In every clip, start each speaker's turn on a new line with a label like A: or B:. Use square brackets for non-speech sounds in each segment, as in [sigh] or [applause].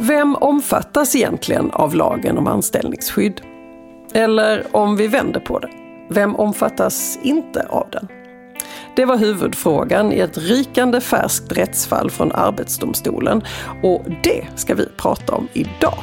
A: Vem omfattas egentligen av lagen om anställningsskydd? Eller om vi vänder på det, vem omfattas inte av den? Det var huvudfrågan i ett rykande färskt rättsfall från Arbetsdomstolen och det ska vi prata om idag.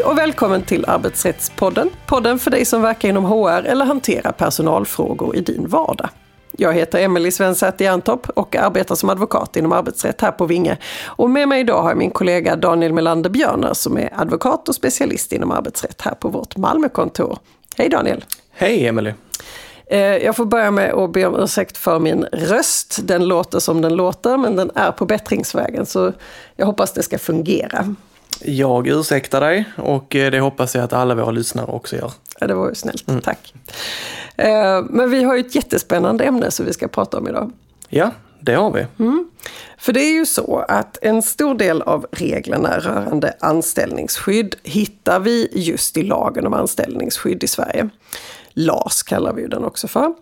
A: Hej och välkommen till Arbetsrättspodden. Podden för dig som verkar inom HR eller hanterar personalfrågor i din vardag. Jag heter Emelie Svensäter Jerntorp och arbetar som advokat inom arbetsrätt här på Vinge. Och med mig idag har jag min kollega Daniel Melander Björner som är advokat och specialist inom arbetsrätt här på vårt Malmökontor. Hej Daniel!
B: Hej Emelie!
A: Eh, jag får börja med att be om ursäkt för min röst. Den låter som den låter men den är på bättringsvägen så jag hoppas det ska fungera.
B: Jag ursäktar dig och eh, det hoppas jag att alla våra lyssnare också gör.
A: Ja, det var ju snällt. Mm. Tack. Eh, men vi har ju ett jättespännande ämne som vi ska prata om idag.
B: Ja, det har vi.
A: Mm. För det är ju så att en stor del av reglerna rörande anställningsskydd hittar vi just i lagen om anställningsskydd i Sverige. LAS kallar vi den också för.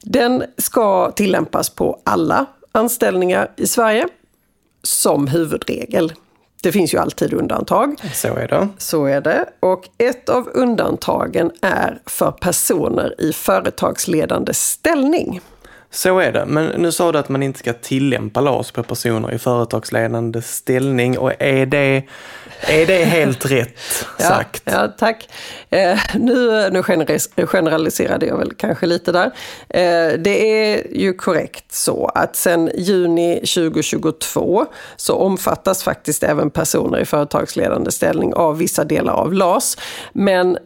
A: Den ska tillämpas på alla anställningar i Sverige som huvudregel. Det finns ju alltid undantag.
B: Så är det.
A: Så är det. Och ett av undantagen är för personer i företagsledande ställning.
B: Så är det, men nu sa du att man inte ska tillämpa LAS på personer i företagsledande ställning och är det är det helt [laughs] rätt sagt?
A: Ja, ja tack. Eh, nu, nu generaliserade jag väl kanske lite där. Eh, det är ju korrekt så att sedan juni 2022 så omfattas faktiskt även personer i företagsledande ställning av vissa delar av LAS. Men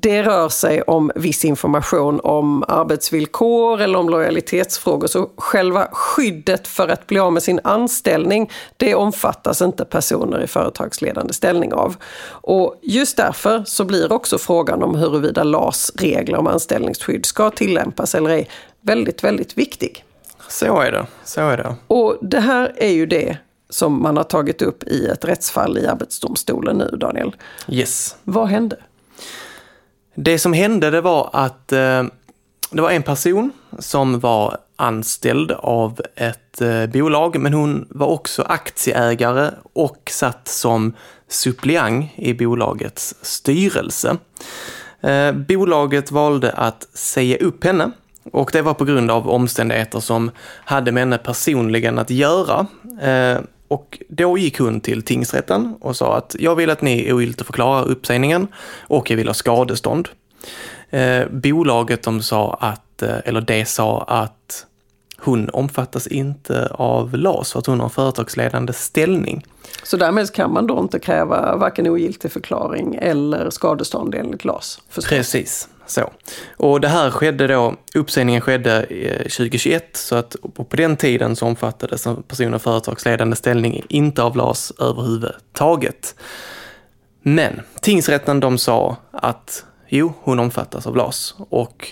A: det rör sig om viss information om arbetsvillkor eller om lojalitetsfrågor. Så själva skyddet för att bli av med sin anställning, det omfattas inte personer i företagsledande ledande ställning av. Och just därför så blir också frågan om huruvida LAS regler om anställningsskydd ska tillämpas eller ej väldigt, väldigt viktig.
B: Så är det. Så är det.
A: Och det här är ju det som man har tagit upp i ett rättsfall i Arbetsdomstolen nu, Daniel.
B: Yes.
A: Vad hände?
B: Det som hände det var att eh, det var en person som var anställd av ett eh, bolag, men hon var också aktieägare och satt som suppleant i bolagets styrelse. Eh, bolaget valde att säga upp henne och det var på grund av omständigheter som hade med henne personligen att göra. Eh, och då gick hon till tingsrätten och sa att jag vill att ni ogiltigförklarar uppsägningen och jag vill ha skadestånd. Eh, bolaget de sa att, eh, eller det sa att hon omfattas inte av LAS för att hon har företagsledande ställning.
A: Så därmed kan man då inte kräva varken ogiltig förklaring eller skadestånd enligt LAS?
B: Förstås. Precis, så. Och det här skedde då, uppsägningen skedde 2021 eh, så att på den tiden så omfattades en person av företagsledande ställning inte av LAS överhuvudtaget. Men tingsrätten de sa att Jo, hon omfattas av LAS och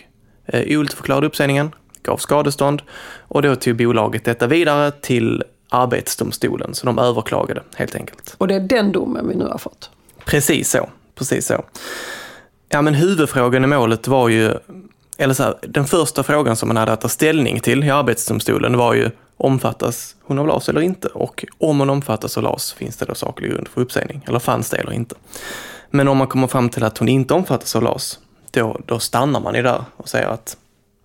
B: eh, ogiltigförklarade uppsägningen, gav skadestånd och då tog bolaget detta vidare till Arbetsdomstolen, så de överklagade helt enkelt.
A: Och det är den domen vi nu har fått?
B: Precis så, precis så. Ja, men huvudfrågan i målet var ju, eller så här, den första frågan som man hade att ta ställning till i Arbetsdomstolen var ju omfattas hon av LAS eller inte? Och om hon omfattas av LAS, finns det då saklig grund för uppsägning? Eller fanns det eller inte? Men om man kommer fram till att hon inte omfattas av LAS, då, då stannar man ju där och säger att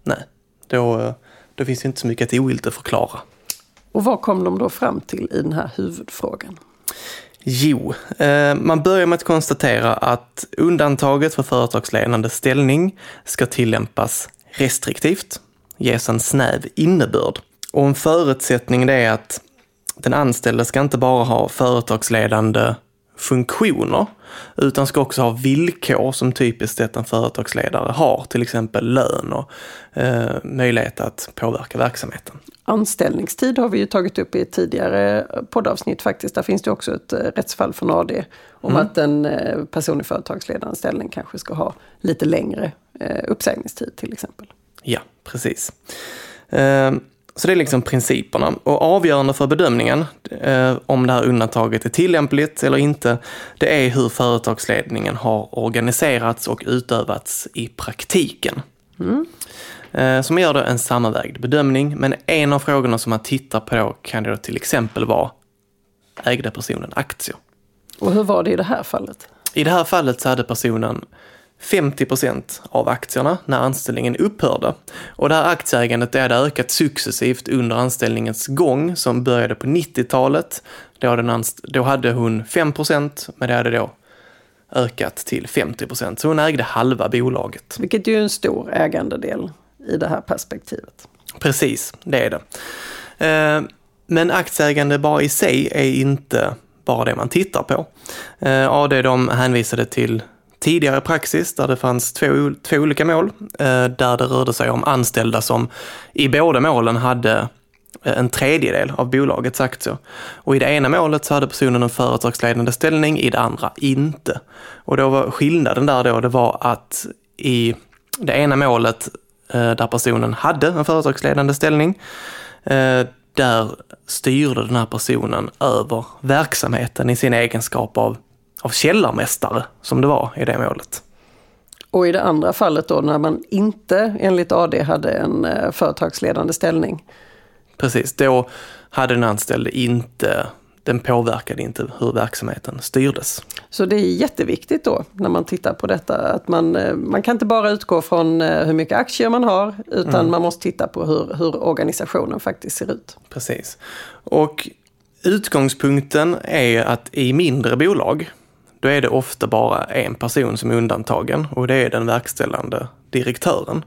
B: nej, då, då finns det inte så mycket att ogiltigt förklara.
A: Och vad kom de då fram till i den här huvudfrågan?
B: Jo, eh, man börjar med att konstatera att undantaget för företagsledande ställning ska tillämpas restriktivt, ges en snäv innebörd. Och en förutsättning är att den anställde ska inte bara ha företagsledande funktioner, utan ska också ha villkor som typiskt sett en företagsledare har, till exempel lön och eh, möjlighet att påverka verksamheten.
A: Anställningstid har vi ju tagit upp i ett tidigare poddavsnitt faktiskt. Där finns det också ett eh, rättsfall från AD om mm. att en eh, person i företagsledaranställning kanske ska ha lite längre eh, uppsägningstid till exempel.
B: Ja, precis. Eh, Så det är liksom principerna. Och avgörande för bedömningen eh, om det här undantaget är tillämpligt eller inte, det är hur företagsledningen har organiserats och utövats i praktiken. Mm. Eh, som gör då en sammanvägd bedömning, men en av frågorna som man tittar på kan det då till exempel vara, ägde personen aktier?
A: Och hur var det i det här fallet?
B: I det här fallet så hade personen 50 procent av aktierna när anställningen upphörde. Och det här aktieägandet det hade ökat successivt under anställningens gång som började på 90-talet. Då, då hade hon 5 procent, men det hade då ökat till 50 procent. Så hon ägde halva bolaget.
A: Vilket är ju en stor ägandedel i det här perspektivet.
B: Precis, det är det. Eh, men aktieägande bara i sig är inte bara det man tittar på. Eh, AD de hänvisade till tidigare praxis där det fanns två, två olika mål, eh, där det rörde sig om anställda som i båda målen hade eh, en tredjedel av bolagets aktier. Och i det ena målet så hade personen en företagsledande ställning, i det andra inte. Och då var skillnaden där då, det var att i det ena målet eh, där personen hade en företagsledande ställning, där styrde den här personen över verksamheten i sin egenskap av av källarmästare som det var i det målet.
A: Och i det andra fallet då när man inte enligt AD hade en eh, företagsledande ställning?
B: Precis, då hade den anställde inte den påverkade inte hur verksamheten styrdes.
A: Så det är jätteviktigt då när man tittar på detta att man, eh, man kan inte bara utgå från eh, hur mycket aktier man har utan mm. man måste titta på hur, hur organisationen faktiskt ser ut.
B: Precis. Och utgångspunkten är att i mindre bolag då är det ofta bara en person som är undantagen och det är den verkställande direktören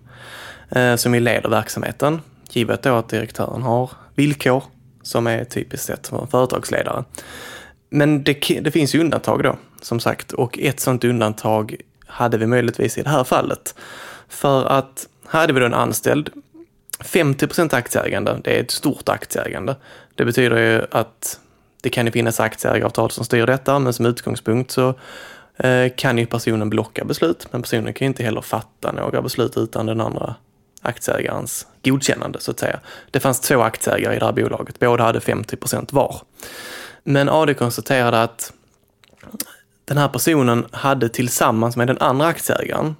B: eh, som leder verksamheten. Givet då att direktören har villkor som är typiskt sett för en företagsledare. Men det, det finns ju undantag då, som sagt, och ett sådant undantag hade vi möjligtvis i det här fallet. För att här hade vi då en anställd, 50 aktieägande, det är ett stort aktieägande. Det betyder ju att det kan ju finnas aktieägaravtal som styr detta, men som utgångspunkt så eh, kan ju personen blocka beslut, men personen kan ju inte heller fatta några beslut utan den andra aktieägarens godkännande så att säga. Det fanns två aktieägare i det här bolaget, båda hade 50 procent var. Men AD konstaterade att den här personen hade tillsammans med den andra aktieägaren,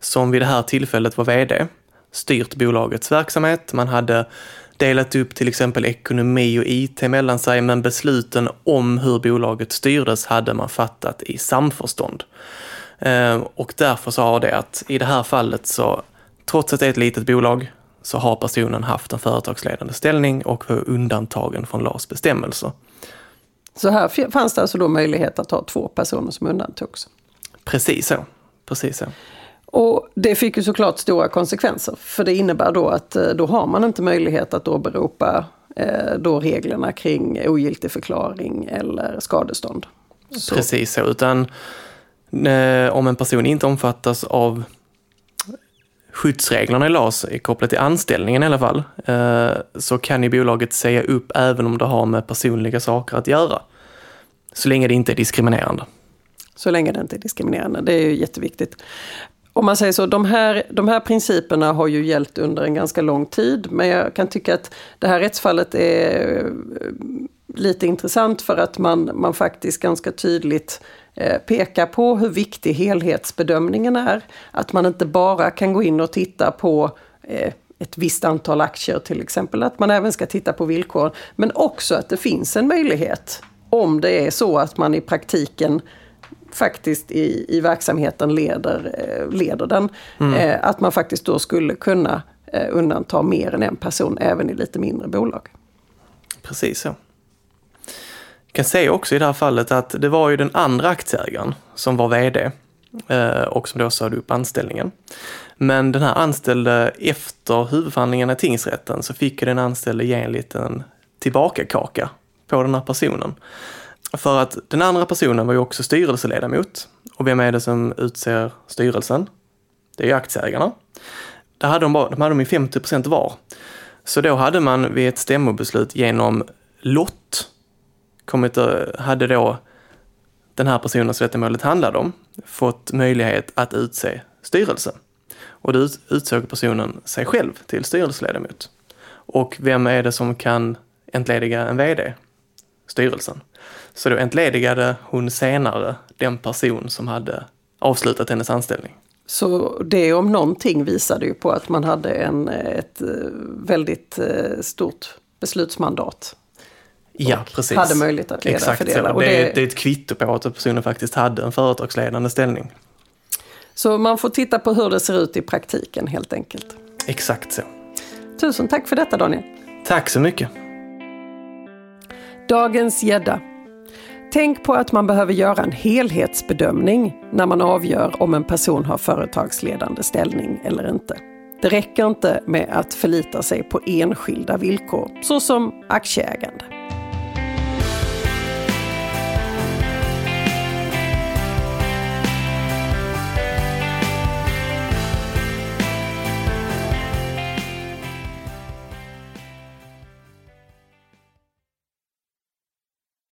B: som vid det här tillfället var VD, styrt bolagets verksamhet. Man hade delat upp till exempel ekonomi och IT mellan sig, men besluten om hur bolaget styrdes hade man fattat i samförstånd. Eh, och därför sa det att i det här fallet så, trots att det är ett litet bolag, så har personen haft en företagsledande ställning och var undantagen från LAS bestämmelser.
A: Så här fanns det alltså då möjlighet att ha två personer som undantogs?
B: Precis så. Precis så.
A: Och det fick ju såklart stora konsekvenser. För det innebär då att eh, då har man inte möjlighet att åberopa eh, då reglerna kring ogiltig förklaring eller skadestånd.
B: Så. Precis så, utan eh, om en person inte omfattas av skyddsreglerna i LAS kopplat till anställningen i alla fall, så kan ju bolaget säga upp även om det har med personliga saker att göra. Så länge det inte är diskriminerande.
A: Så länge det inte är diskriminerande, det är ju jätteviktigt om man säger så, de här, de här principerna har ju gällt under en ganska lång tid. Men jag kan tycka att det här rättsfallet är eh, lite intressant för att man, man faktiskt ganska tydligt eh, pekar på hur viktig helhetsbedömningen är. Att man inte bara kan gå in och titta på eh, ett visst antal aktier till exempel, att man även ska titta på villkoren. Men också att det finns en möjlighet om det är så att man i praktiken faktiskt i, i verksamheten leder, eh, leder den. Mm. Eh, att man faktiskt då skulle kunna eh, undanta mer än en person även i lite mindre bolag.
B: Precis så. Jag kan säga också i det här fallet att det var ju den andra aktieägaren som var VD och som då sade upp anställningen. Men den här anställde efter huvudförhandlingarna i tingsrätten så fick den anställde ge en liten tillbakakaka på den här personen. För att den andra personen var ju också styrelseledamot. Och vem är det som utser styrelsen? Det är ju aktieägarna. Där hade de, bara, de hade de 50 procent var. Så då hade man vid ett stämmobeslut genom lott kommit, eh, hade då den här personen som detta målet handlade om fått möjlighet att utse styrelse. Och då utsåg personen sig själv till styrelseledamot. Och vem är det som kan entlediga en VD? Styrelsen. Så då entledigade hon senare den person som hade avslutat hennes anställning.
A: Så det om någonting visade ju på att man hade en, ett eh, väldigt eh, stort beslutsmandat.
B: Ja, precis.
A: hade möjlighet att leda
B: Exakt
A: fördela.
B: så.
A: Och
B: Det,
A: det-
B: är, det är ett kvitto på att personen faktiskt hade en företagsledande ställning.
A: Så man får titta på hur det ser ut i praktiken helt enkelt.
B: Exakt så.
A: Tusen tack för detta Daniel.
B: Tack så mycket.
A: Dagens gädda. Tänk på att man behöver göra en helhetsbedömning när man avgör om en person har företagsledande ställning eller inte. Det räcker inte med att förlita sig på enskilda villkor, såsom aktieägande.